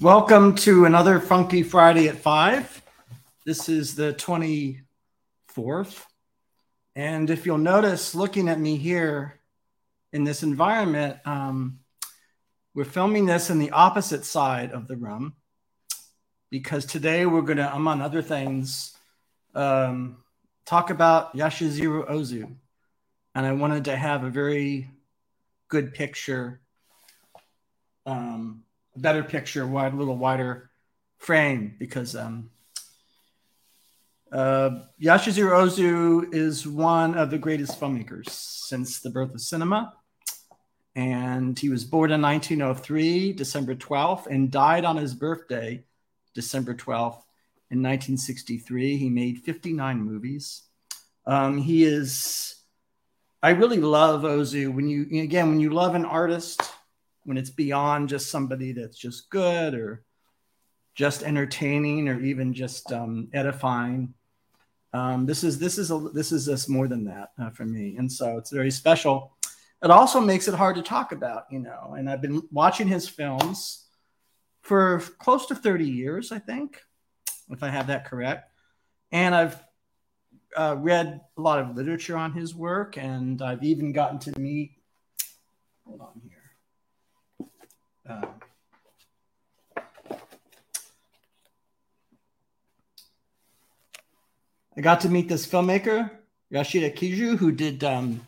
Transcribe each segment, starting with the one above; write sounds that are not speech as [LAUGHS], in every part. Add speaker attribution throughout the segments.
Speaker 1: Welcome to another Funky Friday at 5. This is the 24th. And if you'll notice, looking at me here in this environment, um, we're filming this in the opposite side of the room because today we're going to, among other things, um, talk about Yasujiro Ozu. And I wanted to have a very good picture. Um, better picture, wide, a little wider frame because um, uh, Yasujiro Ozu is one of the greatest filmmakers since the birth of cinema. And he was born in 1903, December 12th, and died on his birthday, December 12th, in 1963. He made 59 movies. Um, he is, I really love Ozu. When you, again, when you love an artist, when it's beyond just somebody that's just good or just entertaining or even just um, edifying. Um, this is this is a, this is this more than that uh, for me, and so it's very special. It also makes it hard to talk about, you know. And I've been watching his films for close to thirty years, I think, if I have that correct. And I've uh, read a lot of literature on his work, and I've even gotten to meet. Hold on here. Um, I got to meet this filmmaker, Yoshida Kiju, who did um,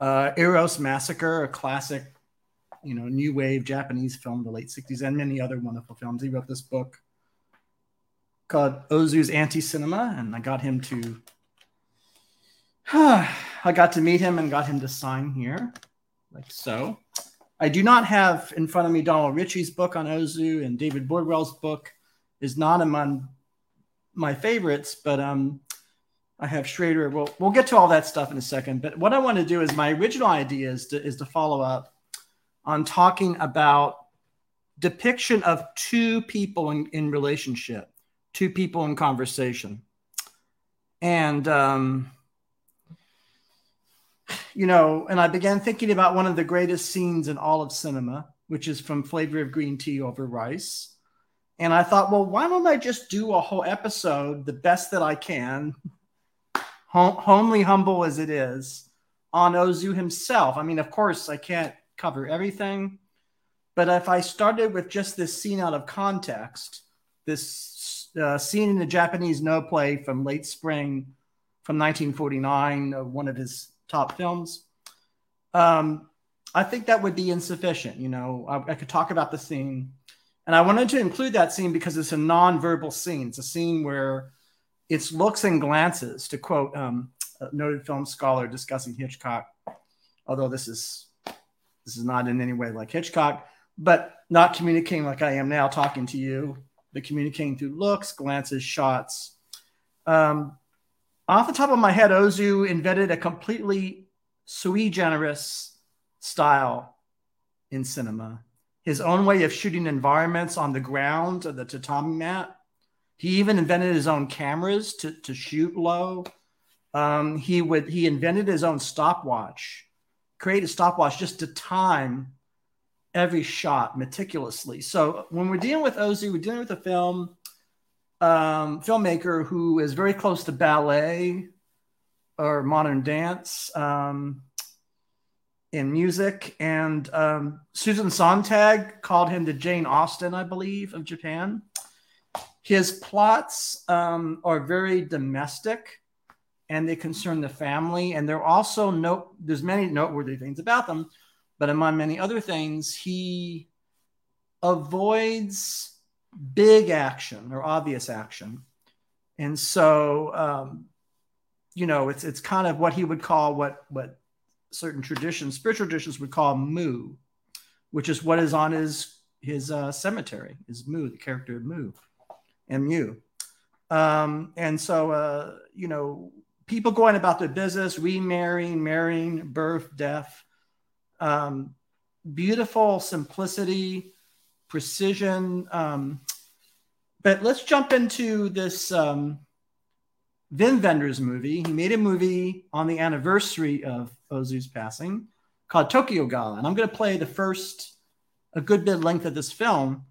Speaker 1: uh, Eros Massacre, a classic, you know, new wave Japanese film, the late 60s, and many other wonderful films. He wrote this book called Ozu's Anti Cinema, and I got him to. [SIGHS] I got to meet him and got him to sign here, like so. I do not have in front of me Donald Richie's book on Ozu and David Bordwell's book is not among my favorites, but um, I have Schrader. We'll, we'll get to all that stuff in a second. But what I want to do is my original idea is to, is to follow up on talking about depiction of two people in, in relationship, two people in conversation. And um, you know, and I began thinking about one of the greatest scenes in all of cinema, which is from Flavor of Green Tea Over Rice. And I thought, well, why don't I just do a whole episode, the best that I can, hom- homely, humble as it is, on Ozu himself? I mean, of course, I can't cover everything, but if I started with just this scene out of context, this uh, scene in the Japanese Noh play from late spring from 1949, uh, one of his top films. Um, I think that would be insufficient. You know, I, I, could talk about the scene, and I wanted to include that scene because it's a non-verbal scene. It's a scene where it's looks and glances, to quote um, a noted film scholar discussing Hitchcock. Although this is this is not in any way like Hitchcock, but not communicating like I am now talking to you, but communicating through looks, glances, shots. Um, off the top of my head, Ozu invented a completely sui generis style in cinema. His own way of shooting environments on the ground, the tatami mat. He even invented his own cameras to, to shoot low. Um, he would he invented his own stopwatch, create a stopwatch just to time every shot meticulously. So when we're dealing with Ozu, we're dealing with a film um, filmmaker who is very close to ballet or modern dance um, in music. And um, Susan Sontag called him the Jane Austen, I believe, of Japan. His plots um, are very domestic and they concern the family. And there are also note, there's many noteworthy things about them, but among many other things, he avoids big action or obvious action. And so, um, you know, it's it's kind of what he would call what what certain traditions, spiritual traditions, would call mu, which is what is on his his uh, cemetery, is mu, the character of mu, mu. Um, and so, uh, you know, people going about their business, remarrying, marrying, birth, death, um, beautiful simplicity, precision. Um, but let's jump into this um, Wim Wenders movie. He made a movie on the anniversary of Ozu's passing called Tokyo-Ga. And I'm going to play the first, a good bit length of this film.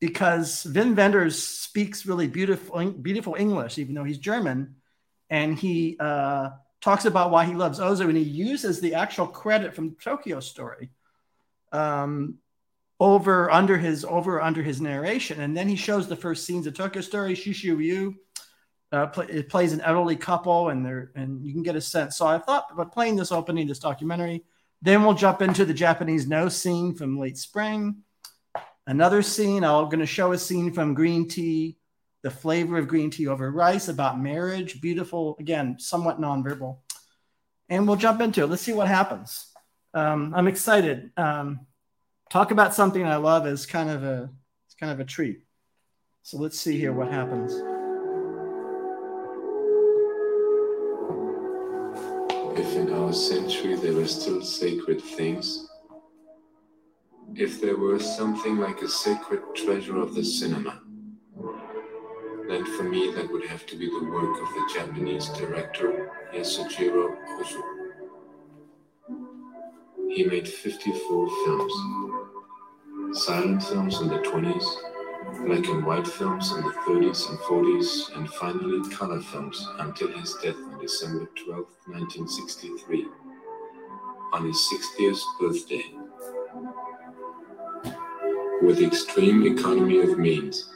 Speaker 1: because Wim Wenders speaks really beautiful, beautiful English, even though he's German, and he uh, talks about why he loves Ozu, and he uses the actual credit from Tokyo Story um, over under his over under his narration, and then he shows the first scenes of Tokyo Story. Chishu Ryu uh, play, it plays an elderly couple, and they're and you can get a sense. So I thought about playing this opening, this documentary. Then we'll jump into the Japanese Noh scene from late spring. Another scene, I'm going to show a scene from Green Tea, the flavor of green tea over rice about marriage. Beautiful, again, somewhat nonverbal. And we'll jump into it. Let's see what happens. Um, I'm excited. Um, talk about something I love is kind of a it's kind of a treat. So let's see here what happens.
Speaker 2: If in our century there were still sacred things, if there were something like a sacred treasure of the cinema, then for me that would have to be the work of the Japanese director Yasujiro Ozu. He made 54 films. Silent films in the 20s, black and white films in the 30s and 40s, and finally color films until his death on December 12, 1963, on his 60th birthday. With extreme economy of means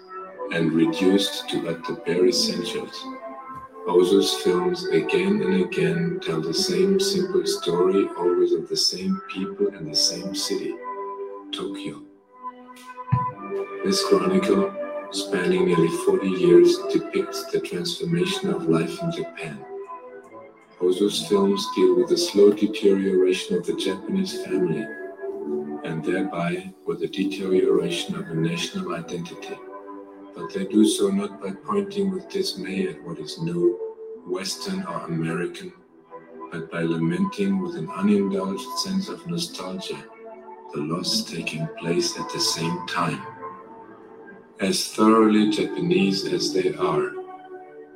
Speaker 2: and reduced to but the bare essentials, Ozu's films again and again tell the same simple story, always of the same people and the same city, Tokyo. This chronicle, spanning nearly 40 years, depicts the transformation of life in Japan. Ozu's films deal with the slow deterioration of the Japanese family and thereby with the deterioration of a national identity. But they do so not by pointing with dismay at what is new, Western or American, but by lamenting with an unindulged sense of nostalgia the loss taking place at the same time. As thoroughly Japanese as they are,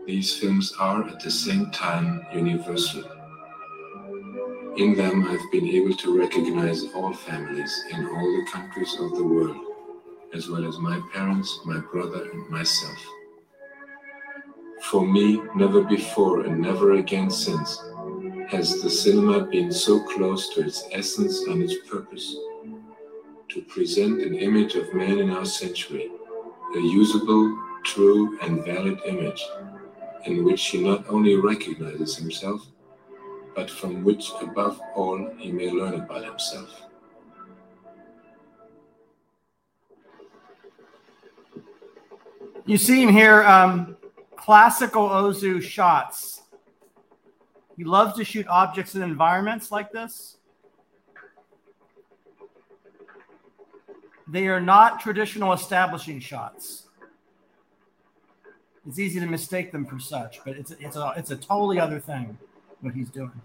Speaker 2: these films are at the same time universal. In them, I've been able to recognize all families in all the countries of the world, as well as my parents, my brother, and myself. For me, never before and never again since has the cinema been so close to its essence and its purpose to present an image of man in our century, a usable, true, and valid image in which he not only recognizes himself, but from which, above all, he may learn about himself.
Speaker 1: You see him here, um, classical Ozu shots. He loves to shoot objects in environments like this. They are not traditional establishing shots. It's easy to mistake them for such, but it's it's a it's a totally other thing what he's doing.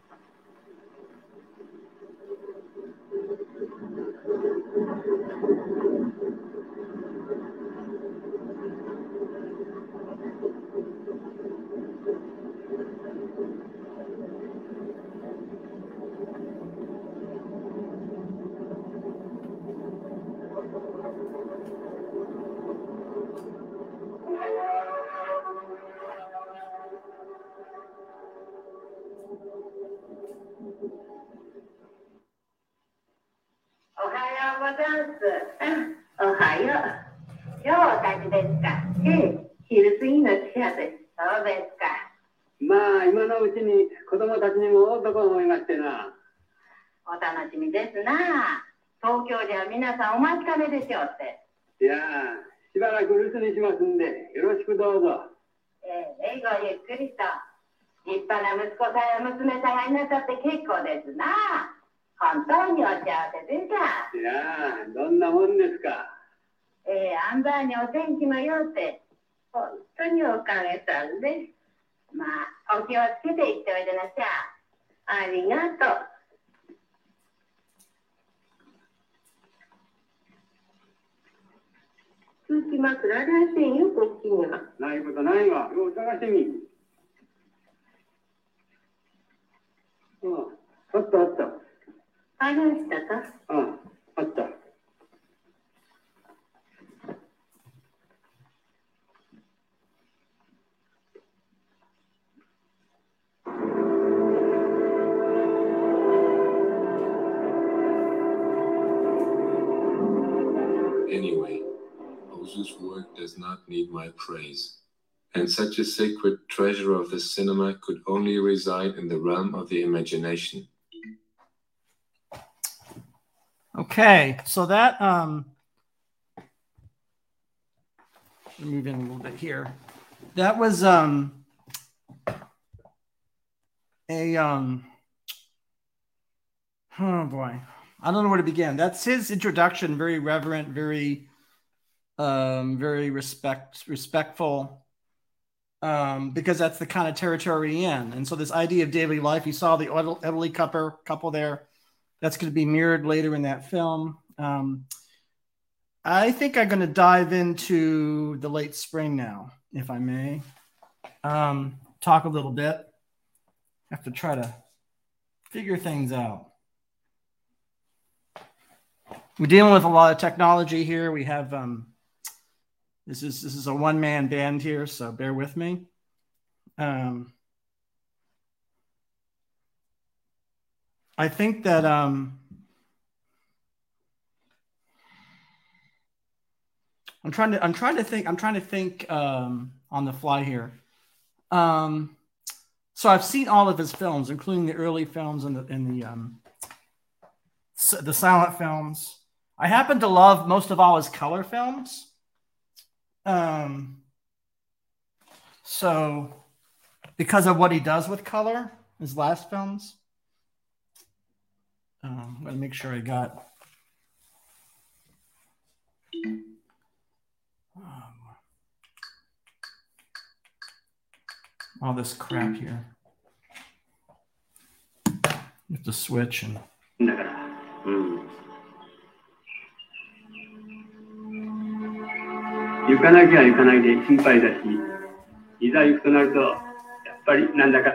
Speaker 2: お天
Speaker 3: 気のよう、本当におかげさんです、まあ、お気をつけていっておいでなさい。ありがとう。続きまくられやせよ、こっちには。
Speaker 4: ないことないわ。よう探してみ。ああ、あったあった。
Speaker 3: ありましたか？
Speaker 4: うん、あった。
Speaker 2: Work does not need my praise. And such a sacred treasure of the cinema could only reside in the realm of the imagination.
Speaker 1: Okay, so that um move in a little bit here. That was um a um oh boy i don't know where to begin that's his introduction very reverent very um very respect respectful um because that's the kind of territory in. And so this idea of daily life you saw the elderly couple couple there. That's going to be mirrored later in that film. Um i think i'm going to dive into the late spring now if i may. Um talk a little bit. Have to try to figure things out. We're dealing with a lot of technology here. We have um, this is this is a one man band here, so bear with me. Um, I think that um, I'm trying to I'm trying to think I'm trying to think um, on the fly here. Um, so I've seen all of his films, including the early films and the and the um, the silent films. I happen to love most of all his color films. Um, so because of what he does with color, his last films. Um, I'm gonna make sure I got. all this crap here. You have to switch and. だ
Speaker 4: 行かなきゃ行かないで心配だし、いざ行くとなると、やっぱりなんだか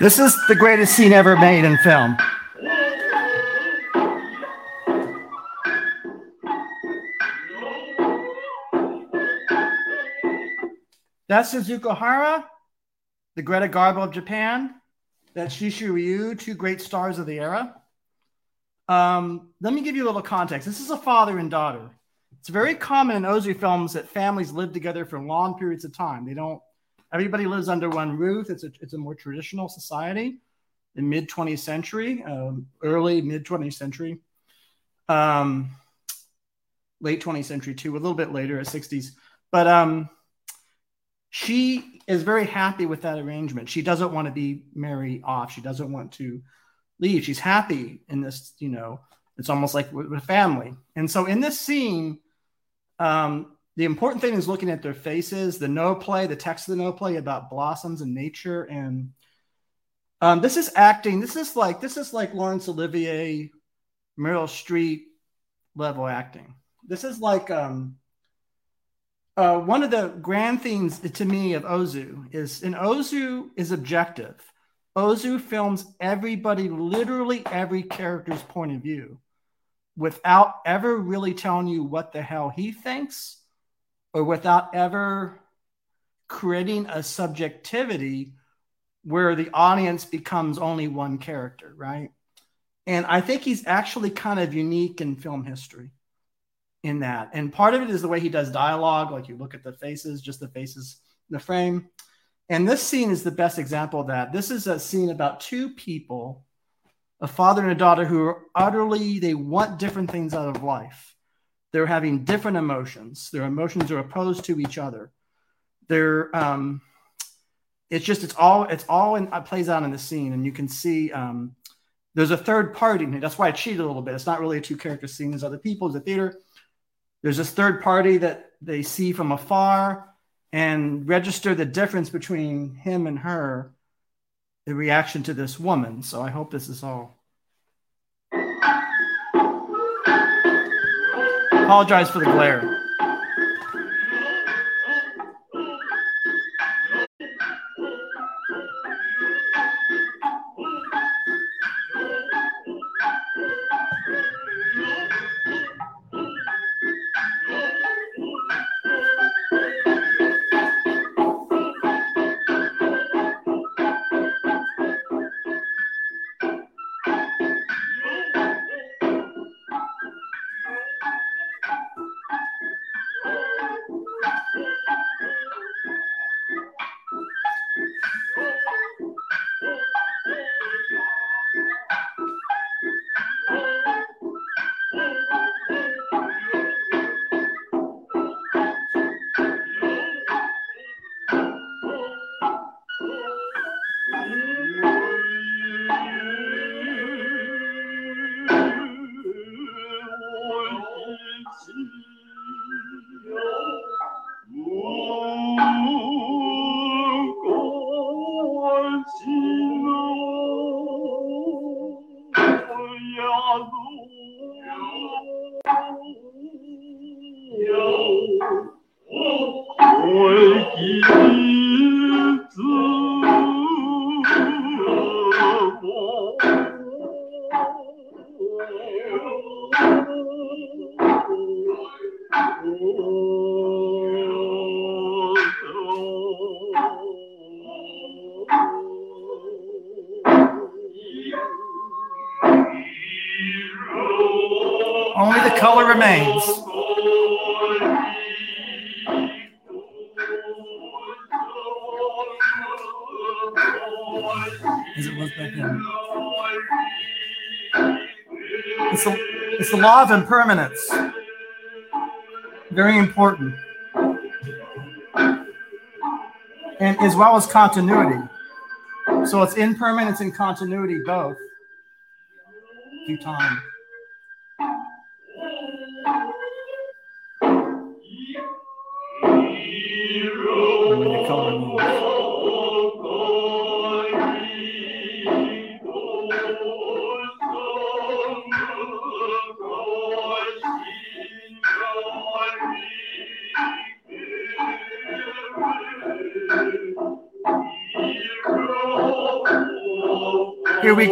Speaker 1: This is the greatest scene ever made in film. That's Setsuko Hara, the Greta Garbo of Japan. That's Chishu Ryu, two great stars of the era. Um, let me give you a little context. This is a father and daughter. It's very common in Ozu films that families live together for long periods of time. They don't everybody lives under one roof. It's a, it's a more traditional society in mid 20th century, um, early mid 20th century, um, late 20th century too, a little bit later at 60s. But um, she is very happy with that arrangement. She doesn't want to be Mary off. She doesn't want to leave. She's happy in this, you know, it's almost like with, with family. And so in this scene, um, the important thing is looking at their faces, the Noh play, the text of the Noh play about blossoms and nature. And um, this is acting. This is like this is like Laurence Olivier, Meryl Streep level acting. This is like um, uh, one of the grand themes to me of Ozu is in Ozu is objective. Ozu films everybody, literally every character's point of view, without ever really telling you what the hell he thinks or without ever creating a subjectivity where the audience becomes only one character, right? And I think he's actually kind of unique in film history in that. And part of it is the way he does dialogue, like you look at the faces, just the faces in the frame. And this scene is the best example of that. This is a scene about two people, a father and a daughter who are utterly, they want different things out of life. They're having different emotions. Their emotions are opposed to each other. They're um, it's just it's all it's all in, it plays out in the scene, and you can see um, there's a third party. That's why I cheated a little bit. It's not really a two character scene. There's other people. It's a theater. There's this third party that they see from afar and register the difference between him and her, the reaction to this woman. So I hope this is all apologize for the glare. Only the color remains. As it was back then. It's the, it's the law of impermanence. Very important. And as well as continuity. So it's impermanence and continuity both. Due time.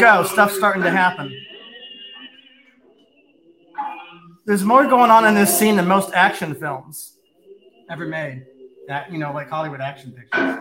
Speaker 1: Go. Stuff's starting to happen. There's more going on in this scene than most action films ever made. That you know, like Hollywood action pictures.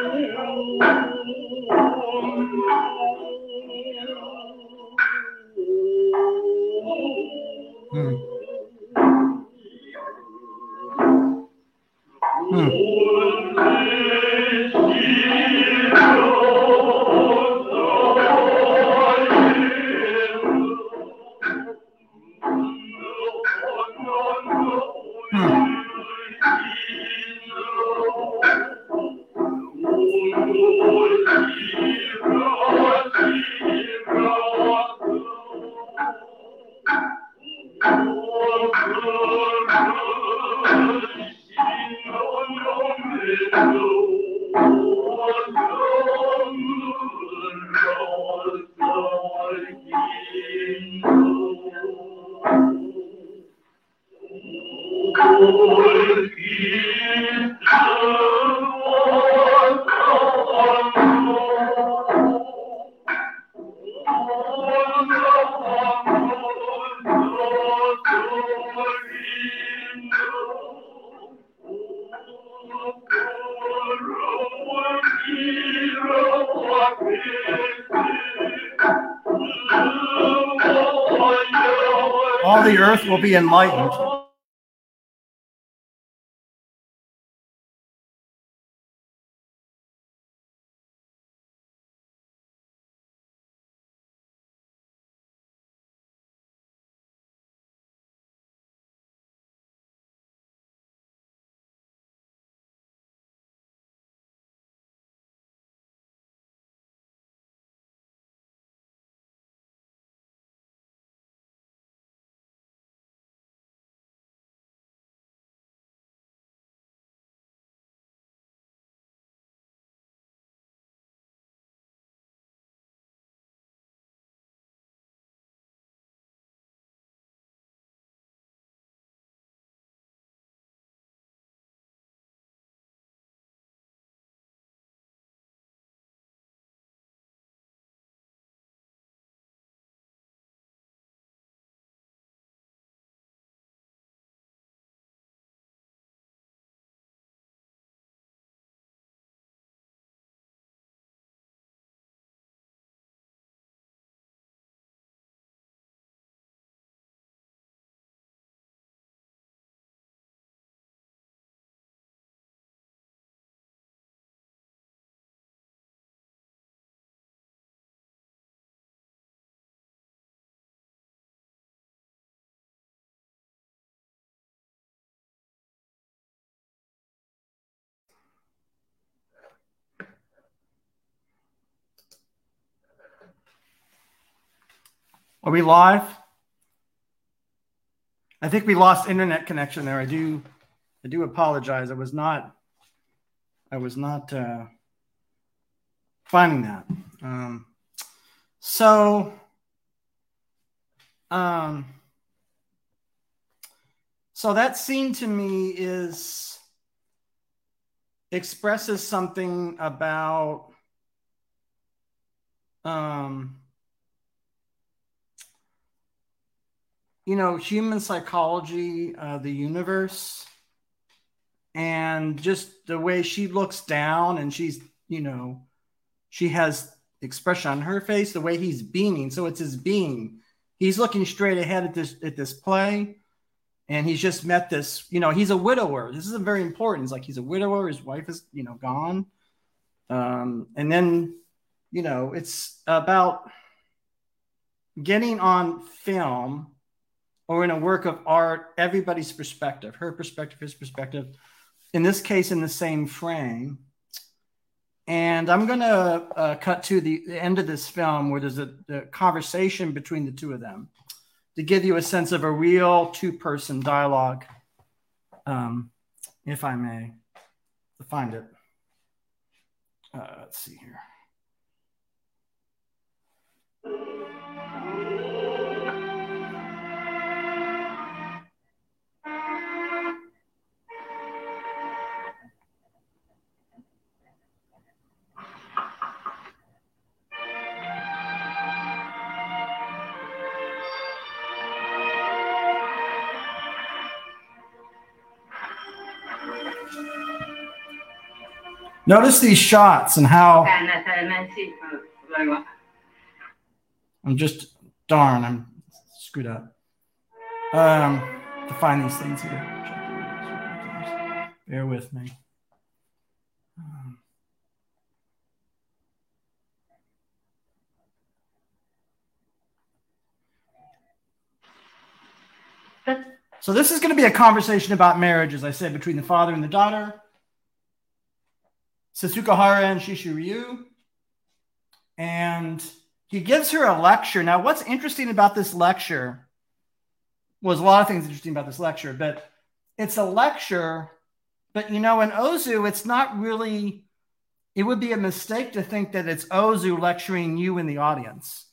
Speaker 1: Amém. Are we live? I think we lost internet connection there. I do, I do apologize. I was not, I was not uh, finding that. Um, so, um, so that scene to me is expresses something about um you know human psychology uh, the universe and just the way she looks down and she's you know she has expression on her face the way he's beaming. So it's his being he's looking straight ahead at this at this play and he's just met this you know he's a widower. This is very important. It's like he's a widower. His wife is you know gone. Um, and then you know it's about getting on film or in a work of art everybody's perspective her perspective his perspective in this case in the same frame and i'm going to uh, cut to the, the end of this film where there's a, a conversation between the two of them to give you a sense of a real two person dialogue, um, if I may find it. Uh, let's see here. Notice these shots and how I'm just darn, I'm screwed up. Um, to find these things here. Bear with me. So this is going to be a conversation about marriage, as I said, between the father and the daughter. Setsuko Hara and Chishu Ryu. And he gives her a lecture. Now, what's interesting about this lecture was a lot of things interesting about this lecture, but it's a lecture. But you know, in Ozu, it's not really, it would be a mistake to think that it's Ozu lecturing you in the audience.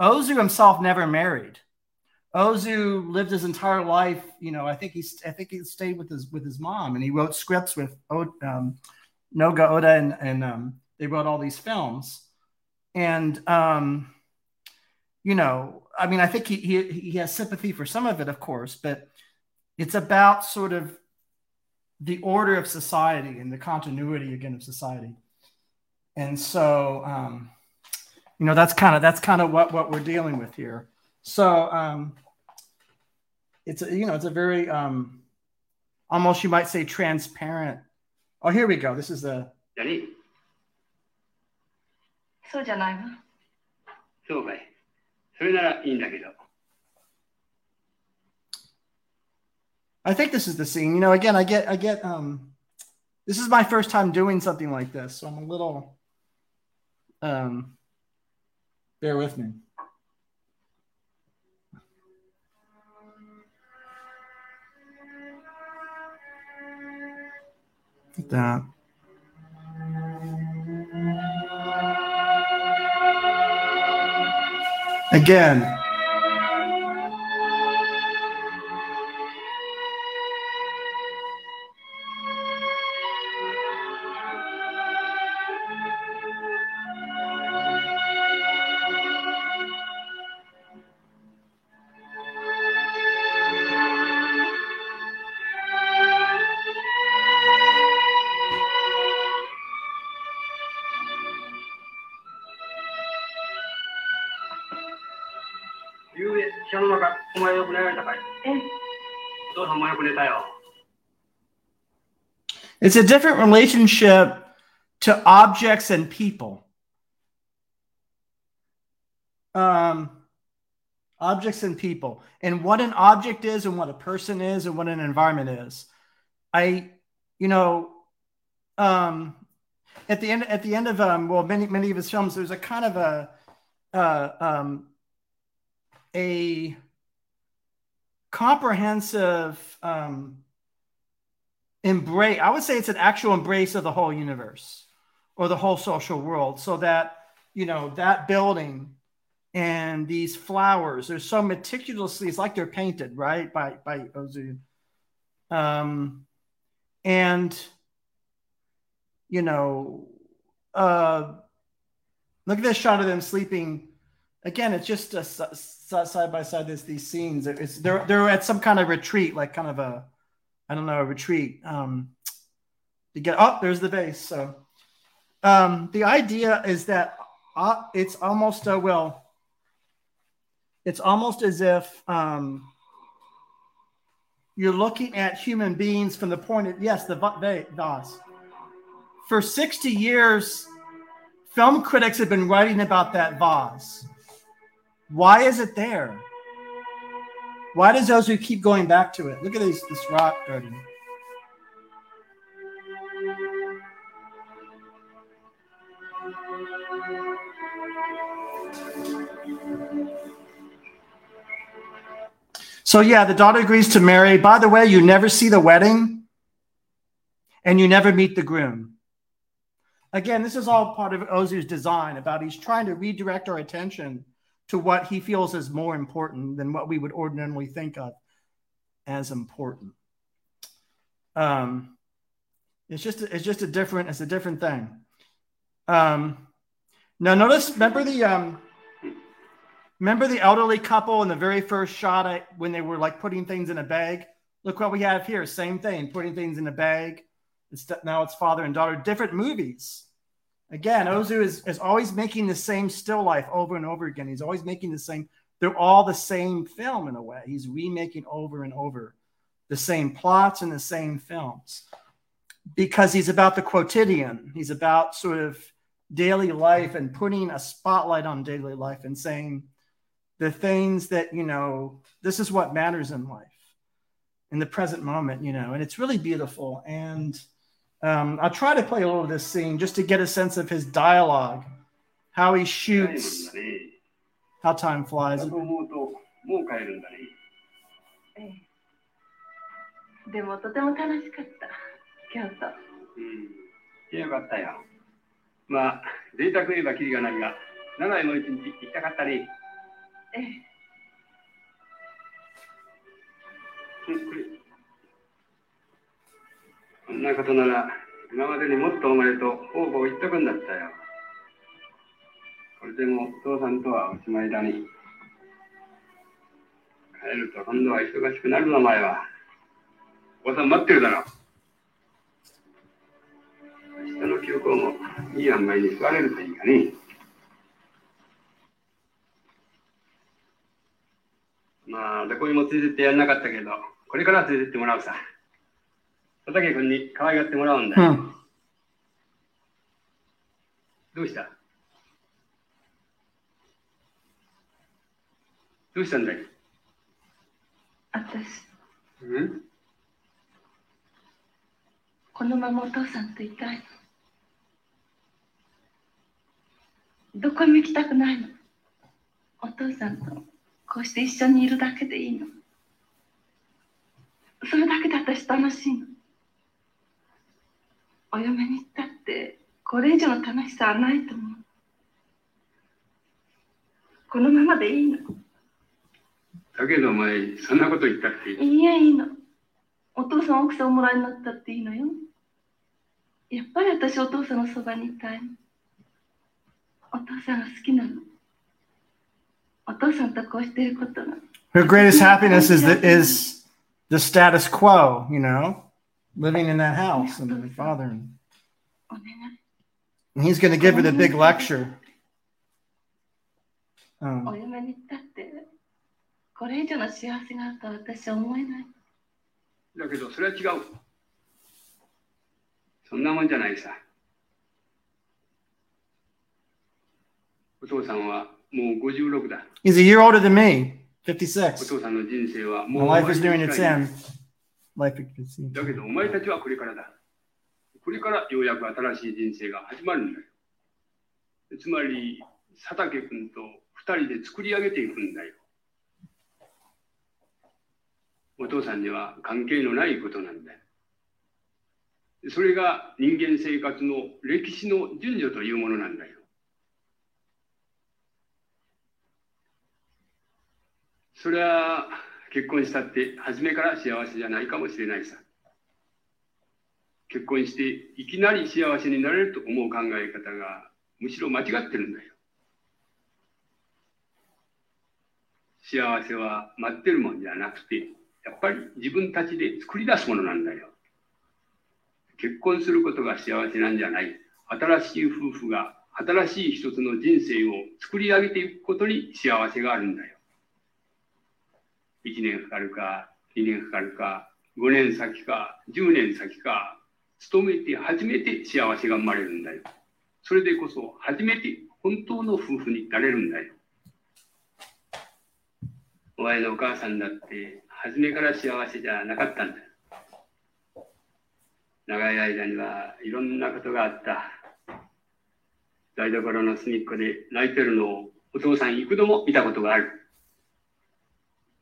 Speaker 1: Ozu himself never married. Ozu lived his entire life. You know, I think he's, I think he stayed with his with his mom, and he wrote scripts with um, Kogo Noda, and, and um, they wrote all these films. And, um, you know, I mean, I think he, he, he has sympathy for some of it, of course, but it's about sort of the order of society and the continuity again of society. And so, um, you know, that's kind of that's kind of what what we're dealing with here. So, um, it's a, you know, it's a very um, almost you might say transparent Oh, here we go. This is the.
Speaker 4: 何
Speaker 5: そうじゃないわ。
Speaker 4: そうかい。それならいいんだけど。
Speaker 1: I think this is the scene. You know, again, I get, I get, um, this is my first time doing something like this, so I'm a little, um, bear with me. That. Again, It's a different relationship to objects and people. Um, objects and people, and what an object is, and what a person is, and what an environment is. I, you know, um, at the end at the end of um, well, many many of his films, there's a kind of a uh, um, a comprehensive um, embrace. I would say it's an actual embrace of the whole universe or the whole social world, so that you know that building and these flowers they're so meticulously it's like they're painted right by by Ozu. Um, and you know, uh, look at this shot of them sleeping. Again, it's just a, side by side. There's these scenes. It's they're they're at some kind of retreat, like kind of a, I don't know, a retreat. Um, to get up, oh, there's the base. So, um, the idea is that uh, it's almost a well. It's almost as if um, you're looking at human beings from the point of yes, the vase. For 60 years, film critics have been writing about that vase. Why is it there? Why does Ozu keep going back to it? Look at this, this rock garden. So yeah, the daughter agrees to marry. By the way, you never see the wedding and you never meet the groom. Again, this is all part of Ozu's design about he's trying to redirect our attention to what he feels is more important than what we would ordinarily think of as important. Um, it's just it's just a different it's a different thing. Um, now notice remember the um, Remember the elderly couple in the very first shot at, when they were like putting things in a bag? Look what we have here. Same thing, putting things in a bag. It's, now it's father and daughter, different movies. Again, Ozu is, is always making the same still life over and over again. He's always making the same, they're all the same film in a way. He's remaking over and over the same plots and the same films because he's about the quotidian. He's about sort of daily life and putting a spotlight on daily life and saying, the things that, you know, this is what matters in life, in the present moment, you know, and it's really beautiful. And um, I'll try to play a little of this scene just to get a sense of his dialogue, how he shoots, how time flies.
Speaker 5: でもとても楽しかった、京都。
Speaker 4: うん、よかったよ。まあ、贅沢言えばきりがないが、長いも一日行きたかったね。ええ。こ んなことなら今までにもっとお前と方々言っとくんだったよ。これでもお父さんとはおしまいだに。帰ると今度は忙しくなるのお前は。おばさん待ってるだろ。明日の休校もいい塩梅に座れるといいかね。まあ、どこにも連れてってやんなかったけど、これからは連れてってもらうさ。佐竹君に可愛がってもらうんだよ。うん、どうした？どうしたんだい？
Speaker 5: 私。
Speaker 4: うん？
Speaker 5: このままお父さんといたいの。どこにも行きたくないの？お父さんとこうして一緒にいるだけでいいの？それだけで私楽しいのお嫁に行ったってこれ以上の楽しさはないと思う。このままでいいの。
Speaker 4: だけどお前そんなこと言ったってい
Speaker 5: いいえいいの。お父さん奥さんおもらいになったっていいのよ。やっぱり私お父さんのそばにいたいの。お父さんが好きなの。
Speaker 1: Her greatest happiness is the, [LAUGHS] is the status quo, you know, living in that house and my father. And, he's going to give it a big lecture. Um, he's a year older than me, 56. My life is doing its end. Life is
Speaker 4: だけどお前たちはこれからだ。これからようやく新しい人生が始まるんだよ。つまり、佐竹君と二人で作り上げていくんだよ。お父さんには関係のないことなんだよ。それが人間生活の歴史の順序というものなんだよ。それは結婚したって初めから幸せじゃないかもしれないさ。結婚していきなり幸せになれると思う考え方がむしろ間違ってるんだよ。幸せは待ってるもんじゃなくて、やっぱり自分たちで作り出すものなんだよ。結婚することが幸せなんじゃない。新しい夫婦が新しい一つの人生を作り上げていくことに幸せがあるんだよ。1年かかるか、2年かかるか、5年先か、10年先か、勤めて初めて幸せが生まれるんだよ。それでこそ初めて本当の夫婦になれるんだよ。お前のお母さんだって初めから幸せじゃなかったんだよ。長い間にはいろんなことがあった。台所の隅っこで泣いてるのをお父さん幾度も見たことがある。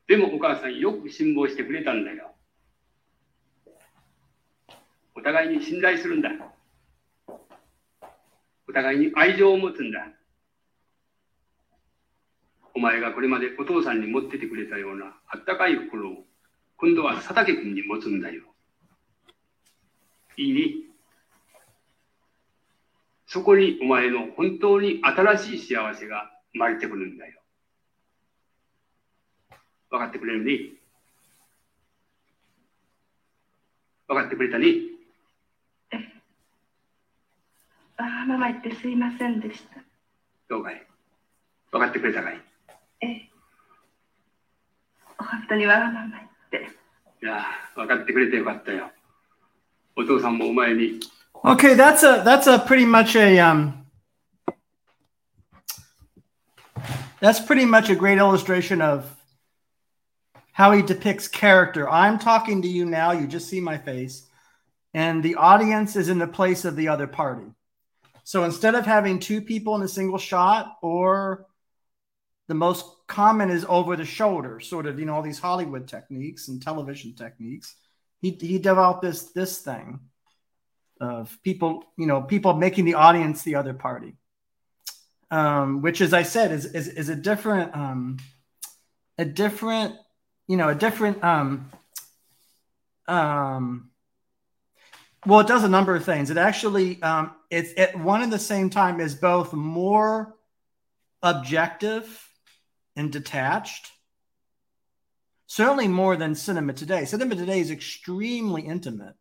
Speaker 4: でもお母さんよく辛抱してくれたんだよ。お互いに信頼するんだ。お互いに愛情を持つんだ。お前がこれまでお父さんに持っててくれたようなあったかい心を今度は佐竹君に持つんだよ。いいね。そこにお前の本当に新しい幸せが生まれてくるんだよ。分かってくれるね。分かってくれたね。
Speaker 5: わがまま言ってすいませんでした。
Speaker 4: どうかい分かってくれたかい
Speaker 5: ええ。本当にわがまま言って。
Speaker 4: いや、分かってくれてよかったよ。お父さんもお前に。
Speaker 1: Okay, that's a that's a pretty much a um that's pretty much a great illustration of how he depicts character. I'm talking to you now, you just see my face, and the audience is in the place of the other party. So instead of having two people in a single shot, or the most common is over the shoulder, sort of, you know, all these Hollywood techniques and television techniques. He, he developed this this thing of people, you know, people making the audience the other party. Um, which as I said is is, is a different um, a different you know, a different um um well, it does a number of things. It actually um it's at one and the same time is both more objective and detached. Certainly more than cinema today. Cinema today is extremely intimate.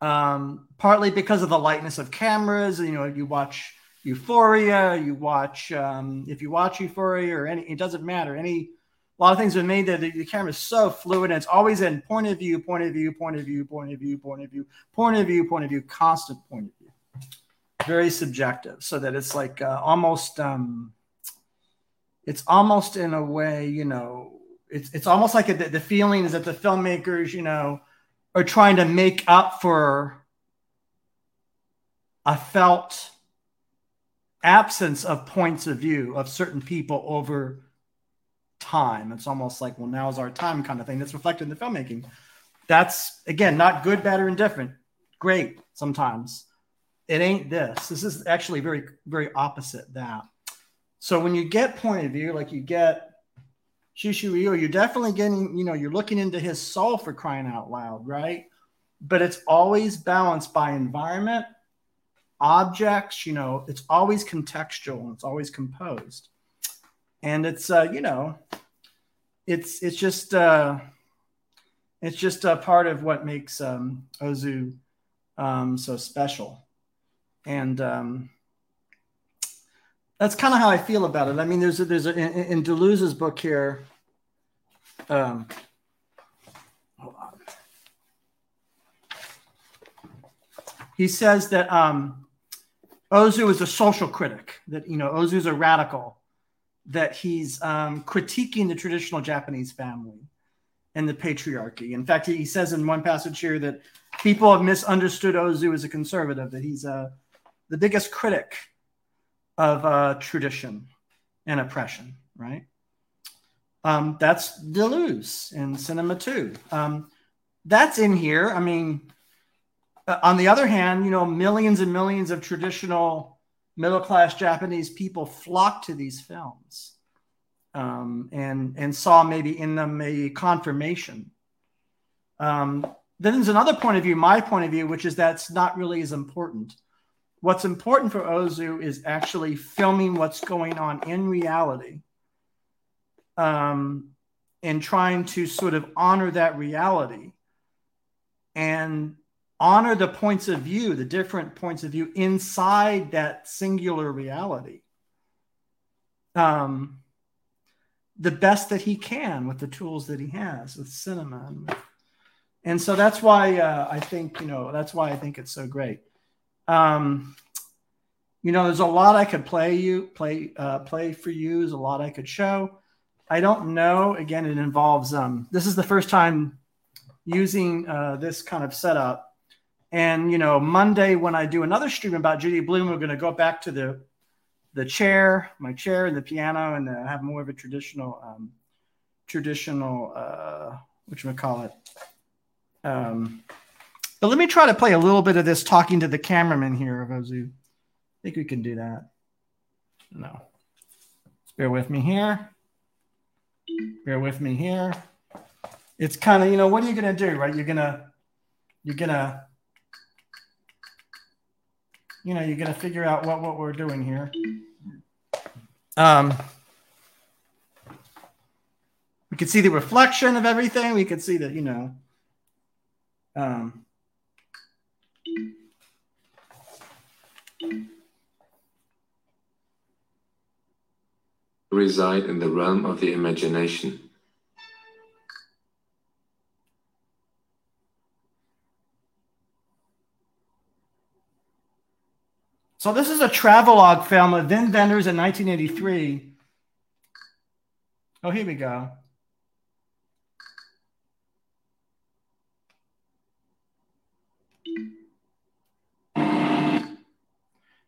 Speaker 1: Um, partly because of the lightness of cameras. You know, you watch Euphoria, you watch um, if you watch Euphoria or any, it doesn't matter. Any a lot of things are made that the, the camera is so fluid and it's always in point of view, point of view, point of view, point of view, point of view, point of view, point of view, constant point of view. Very subjective, so that it's like uh, almost, um, it's almost in a way, you know, it's it's almost like a, the, the feeling is that the filmmakers, you know, are trying to make up for a felt absence of points of view of certain people over time. It's almost like, well, now's our time kind of thing that's reflected in the filmmaking. That's again not good, bad, or indifferent. Great sometimes. It ain't this. This is actually very, very opposite that. So when you get point of view, like you get Chishu you're definitely getting, you know, you're looking into his soul for crying out loud, right? But it's always balanced by environment, objects, you know, it's always contextual and it's always composed and it's uh, you know, it's it's just uh, it's just a part of what makes um, Ozu um, so special, and um, that's kind of how I feel about it. I mean, there's a, there's a, in, in Deleuze's book here. Um. He says that um, Ozu is a social critic. That you know, Ozu is a radical that he's um, critiquing the traditional Japanese family and the patriarchy. In fact, he says in one passage here that people have misunderstood Ozu as a conservative, that he's uh, the biggest critic of uh, tradition and oppression, right? Um, that's Deleuze in Cinema 2. Um, that's in here. I mean, uh, on the other hand, you know, millions and millions of traditional middle class Japanese people flocked to these films um, and and saw maybe in them a confirmation. Um, then there's another point of view, my point of view, which is that's not really as important. What's important for Ozu is actually filming what's going on in reality um, and trying to sort of honor that reality and honor the points of view, the different points of view inside that singular reality. Um, the best that he can with the tools that he has with cinema. And, and so that's why uh, i think you know that's why i think it's so great. Um, you know there's a lot i could play you play uh, play for you. There's a lot i could show. I don't know. Again it involves um, this is the first time using uh, this kind of setup and you know monday when i do another stream about Judy Blume, we're going to go back to the the chair, my chair, and the piano, and uh, have more of a traditional, um, traditional, uh, what you call it. Um, but let me try to play a little bit of this talking to the cameraman here, Ozu. I think we can do that. No. Bear with me here. Bear with me here. It's kind of, you know, what are you going to do, right? You're to, you're to, you know, you're going to figure out what, what we're doing here. Um, we could see the reflection of everything. We could see that, you know, um,
Speaker 2: reside in the realm of the imagination.
Speaker 1: So this is a travelogue film of Wim Wenders in 1983. Oh, here we go.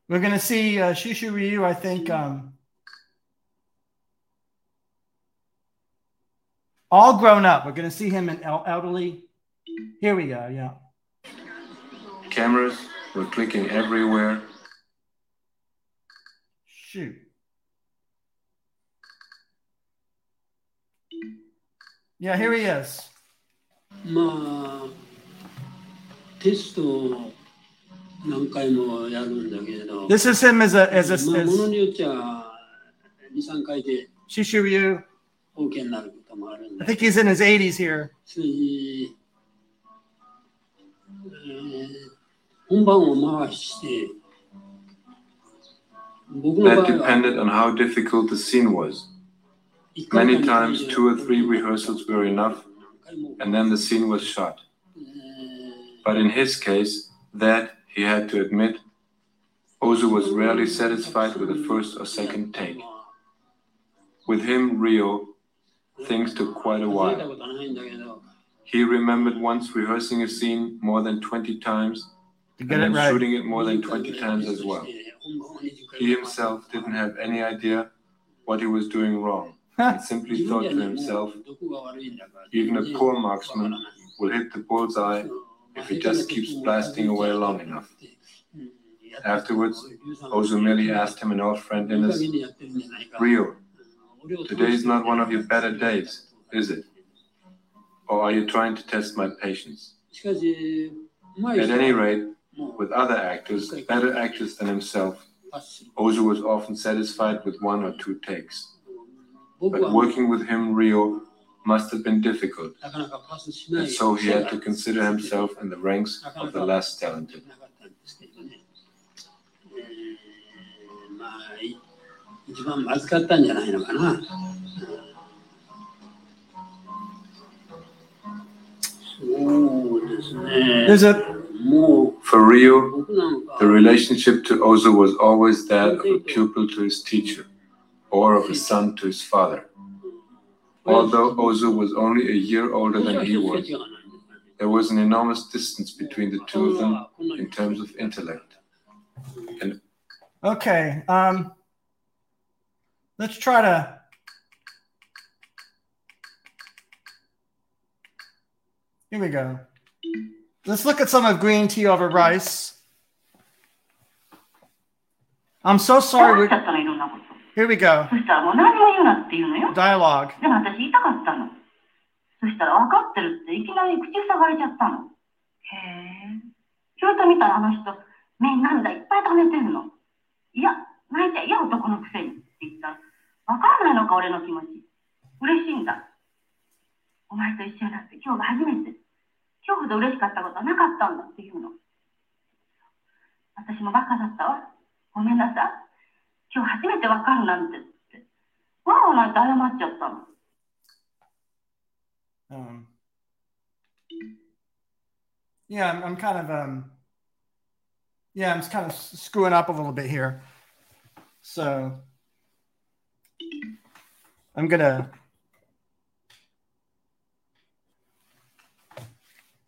Speaker 1: We're going to see uh, Chishu Ryu, I think. Um, all grown up. We're going to see him in elderly. Here we go. Yeah.
Speaker 2: Cameras were clicking everywhere
Speaker 1: shoot. Yeah, here he is.
Speaker 6: まあ、テストを何回もやるんだけれど、
Speaker 1: This is him as a as a
Speaker 6: まあ、もの
Speaker 1: as
Speaker 6: によっちゃ2、3回で
Speaker 1: Chishu Ryu.
Speaker 6: OK になることもあるん
Speaker 1: I
Speaker 6: で、
Speaker 1: think he's in his 80s here.
Speaker 6: それに、えー本番を回して、
Speaker 2: that depended on how difficult the scene was. Many times, two or three rehearsals were enough, and then the scene was shot. But in his case, that, he had to admit, Ozu was rarely satisfied with the first or second take. With him, Ryu, things took quite a while. He remembered once rehearsing a scene more than 20 times and
Speaker 1: it right.
Speaker 2: shooting it more than 20 times as well. He himself didn't have any idea what he was doing wrong [LAUGHS] and simply thought to himself, even a poor marksman will hit the bullseye if he just keeps blasting away long enough. Afterwards, Ozumeli asked him in all friendliness, Ryu, today is not one of your better days, is it? Or are you trying to test my patience? At any rate, with other actors, better actors than himself, Ozu was often satisfied with one or two takes. But working with him, Ryu, must have been difficult, and so he had to consider himself in the ranks of the less talented.
Speaker 1: There's a
Speaker 2: for
Speaker 6: Ryu,
Speaker 2: the mm-hmm. relationship to Ozu was always that of a mm-hmm. pupil to his teacher, or of a mm-hmm. son to his father. Although Ozu was only a year older than he was, there was an enormous distance between the two of them in terms of intellect.
Speaker 1: And okay, um, let's try to Here we go. Let's look at some of green tea over rice. I'm so sorry.
Speaker 7: 話しちゃったの、いろんなこと。
Speaker 1: Here we go.
Speaker 7: そしたらもう何も言うなって言うのよ。
Speaker 1: Dialogue.
Speaker 7: でも私言いたかったの。そしたら分かってるっていきなり口塞がれちゃったの。へえ。それと見たらあの人、目に涙いっぱい溜めてんの。いや、泣いて、いや男のくせにって言ったら、分からないのか俺の気持ち。嬉しいんだ。お前と一緒になって今日が初めて。今日ほど嬉しかったことはなかったんだって言うの。私もバカだったわ。ごめんなさい。今日初めて分かるなんてって。わーわー泣いて謝っちゃったの。
Speaker 1: Um, yeah, I'm, I'm kind of um, yeah, I'm kind of screwing up a little bit here. So I'm gonna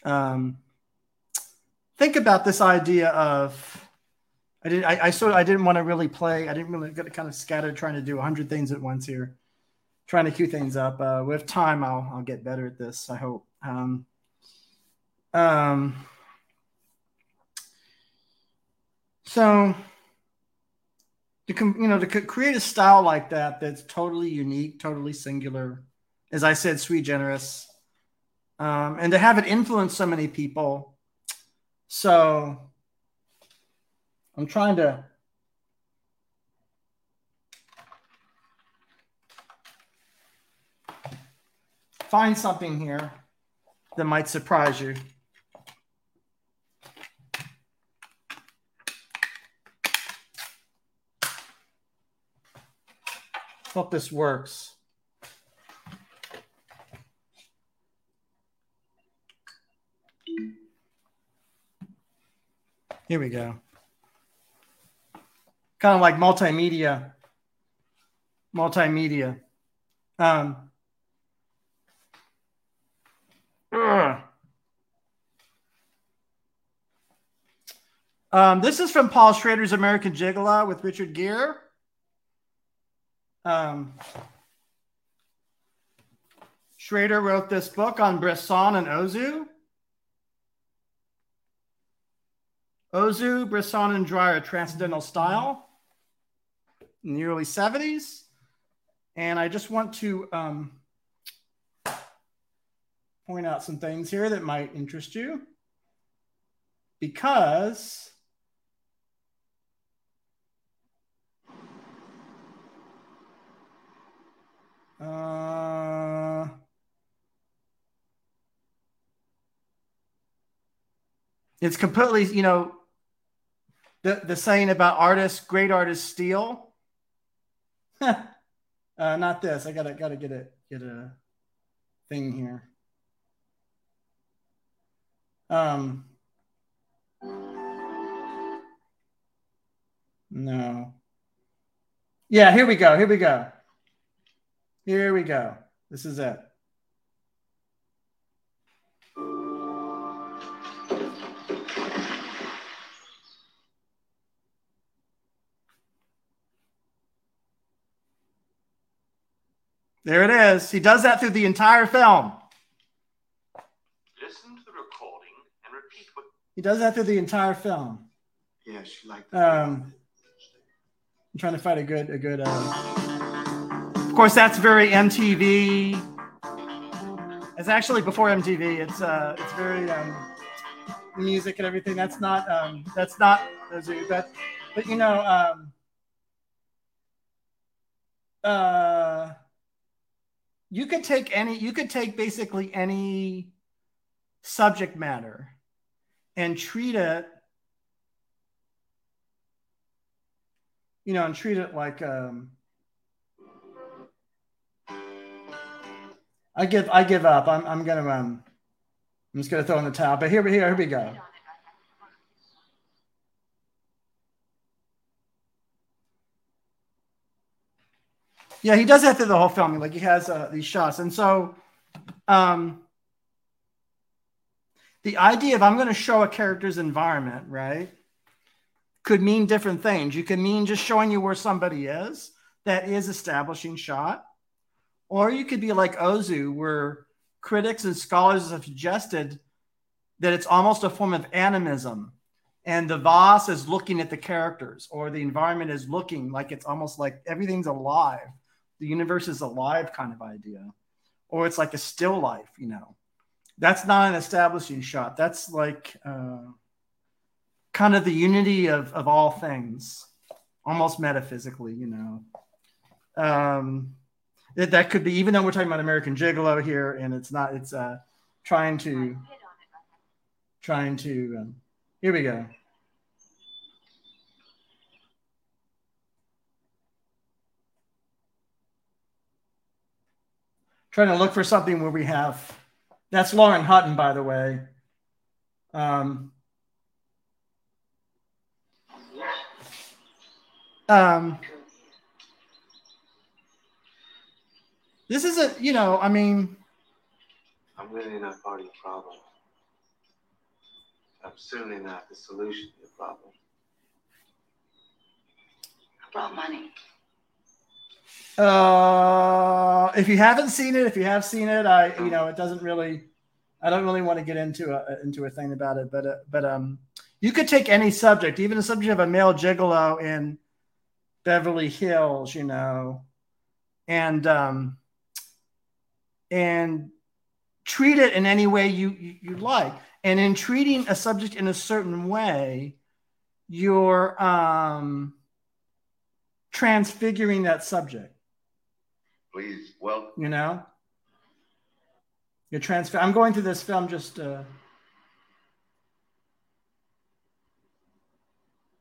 Speaker 1: um, think about this idea of I did I, I sort of I didn't want to really play. I didn't really get kind of scattered trying to do hundred things at once here trying to cue things up. Uh, with time, I'll I'll get better at this. I hope. Um, um, so to you know to create a style like that that's totally unique, totally singular, as I said, sweet generous, um, and to have it influence so many people. So I'm trying to find something here that might surprise you. Hope this works. Here we go. Kind of like multimedia. Multimedia. Um, [CLEARS THROAT] Um, this is from Paul Schrader's American Gigolo with Richard Gere. Um, Schrader wrote this book on Bresson and Ozu. Ozu, Bresson, and Dreyer, Transcendental Style in the early 70s. And I just want to um, point out some things here that might interest you because uh, it's completely you know the, the saying about artists great artists steal [LAUGHS] uh, not this i gotta gotta get a get a thing here um, no. Yeah, here we go. Here we go. Here we go. This is it. There it is. He does that through the entire film.
Speaker 8: Listen to the recording and repeat what.
Speaker 1: He does that through the entire film.
Speaker 8: Yeah, she liked
Speaker 1: Um, I'm trying to find a good, a good. Uh... Of course, that's very MTV. It's actually before MTV. It's uh, it's very um, music and everything. That's not um, that's not those are but but you know um, uh, you could take any you could take basically any subject matter and treat it you know, and treat it like um I give I give up. I'm I'm gonna um I'm just gonna throw in the towel. But here here, here we go. Yeah, he does that through the whole film. Like he has uh, these shots, and so um, the idea of I'm going to show a character's environment, right, could mean different things. You could mean just showing you where somebody is, that is establishing shot, or you could be like Ozu, where critics and scholars have suggested that it's almost a form of animism. And the vase is looking at the characters, or the environment is looking like it's almost like everything's alive. The universe is alive, kind of idea. Or it's like a still life, you know. That's not an establishing shot. That's like uh, kind of the unity of, of all things, almost metaphysically, you know. Um, that, that could be, even though we're talking about American Gigolo here, and it's not, it's uh, trying to trying to. Um, here we go. Trying to look for something where we have. That's Lauren Hutton, by the way. Um, um, this is a, you know, I mean,
Speaker 8: I'm really not part of the problem. I'm certainly not the solution to the problem.
Speaker 5: About money.
Speaker 1: Uh, if you haven't seen it, if you have seen it, I you know it doesn't really, I don't really want to get into a into a thing about it, but uh, but um, you could take any subject, even the subject of a male gigolo in Beverly Hills, you know, and um, and treat it in any way you you, you like. And in treating a subject in a certain way, you're um, transfiguring that subject.
Speaker 8: Please, well,
Speaker 1: You know, you're transfer. I'm going through this film just. Uh...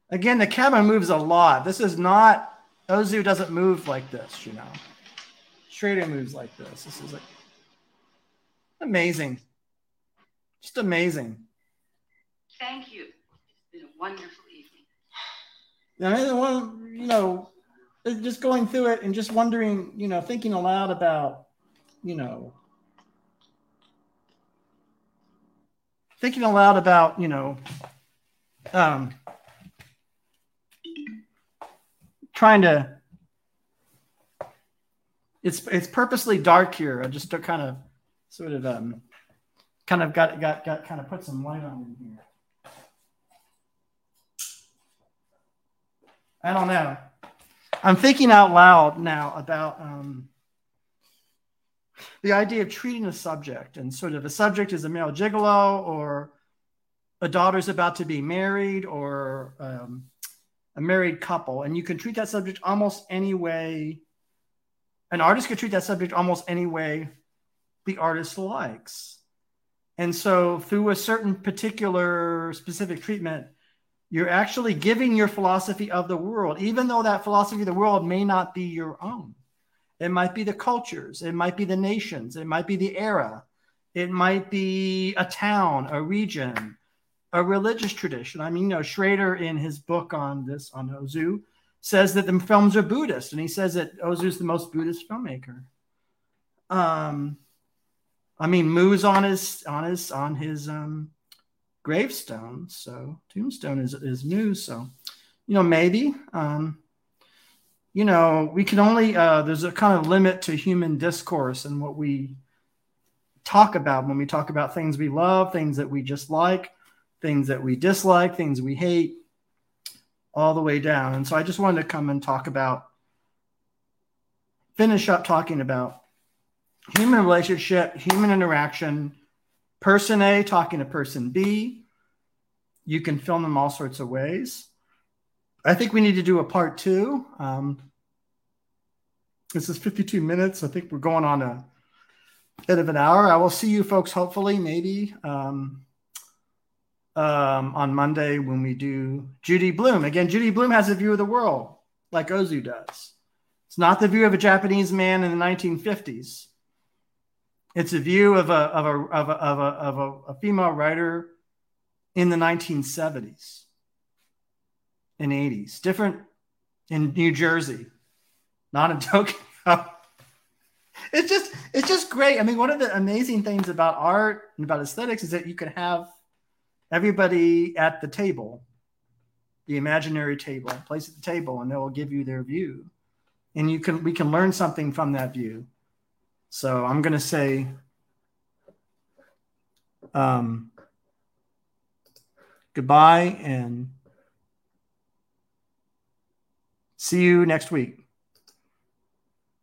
Speaker 1: Again, the camera moves a lot. This is not Ozu doesn't move like this, you know. Schrader moves like this. This is like amazing. Just amazing.
Speaker 5: Thank you. It's been a wonderful evening.
Speaker 1: And I want you know, just going through it and just wondering, you know, thinking aloud about, you know, thinking aloud about, you know, um, trying to. It's it's purposely dark here. I just kind of, sort of, um, kind of got got got kind of put some light on in here. I don't know. I'm thinking out loud now about um, the idea of treating a subject and sort of a subject is a male gigolo or a daughter's about to be married or um, a married couple. And you can treat that subject almost any way. An artist could treat that subject almost any way the artist likes. And so, through a certain particular specific treatment, you're actually giving your philosophy of the world, even though that philosophy of the world may not be your own. It might be the cultures, it might be the nations, it might be the era, it might be a town, a region, a religious tradition. I mean, you know, Schrader in his book on this, on Ozu, says that the films are Buddhist, and he says that Ozu is the most Buddhist filmmaker. Um, I mean, Mu's on his on his on his um, gravestone, so tombstone is is Mu. So, you know, maybe um, you know we can only uh, there's a kind of limit to human discourse and what we talk about when we talk about things we love, things that we just like, things that we dislike, things we hate, all the way down. And so I just wanted to come and talk about finish up talking about human relationship, human interaction, person A talking to person B. You can film them all sorts of ways. I think we need to do a part two. Um, this is 52 minutes. I think we're going on a bit of an hour. I will see you folks hopefully, maybe um, um, on Monday when we do Judy Blume. Again, Judy Blume has a view of the world like Ozu does. It's not the view of a Japanese man in the 1950s. It's a view of a of a of a of a, of a, a female writer in the 1970s and 80s, different in New Jersey, not in Tokyo. [LAUGHS] it's just it's just great. I mean, one of the amazing things about art and about aesthetics is that you can have everybody at the table, the imaginary table, place at the table, and they will give you their view, and you can we can learn something from that view. So I'm going to say um, goodbye and see you next week.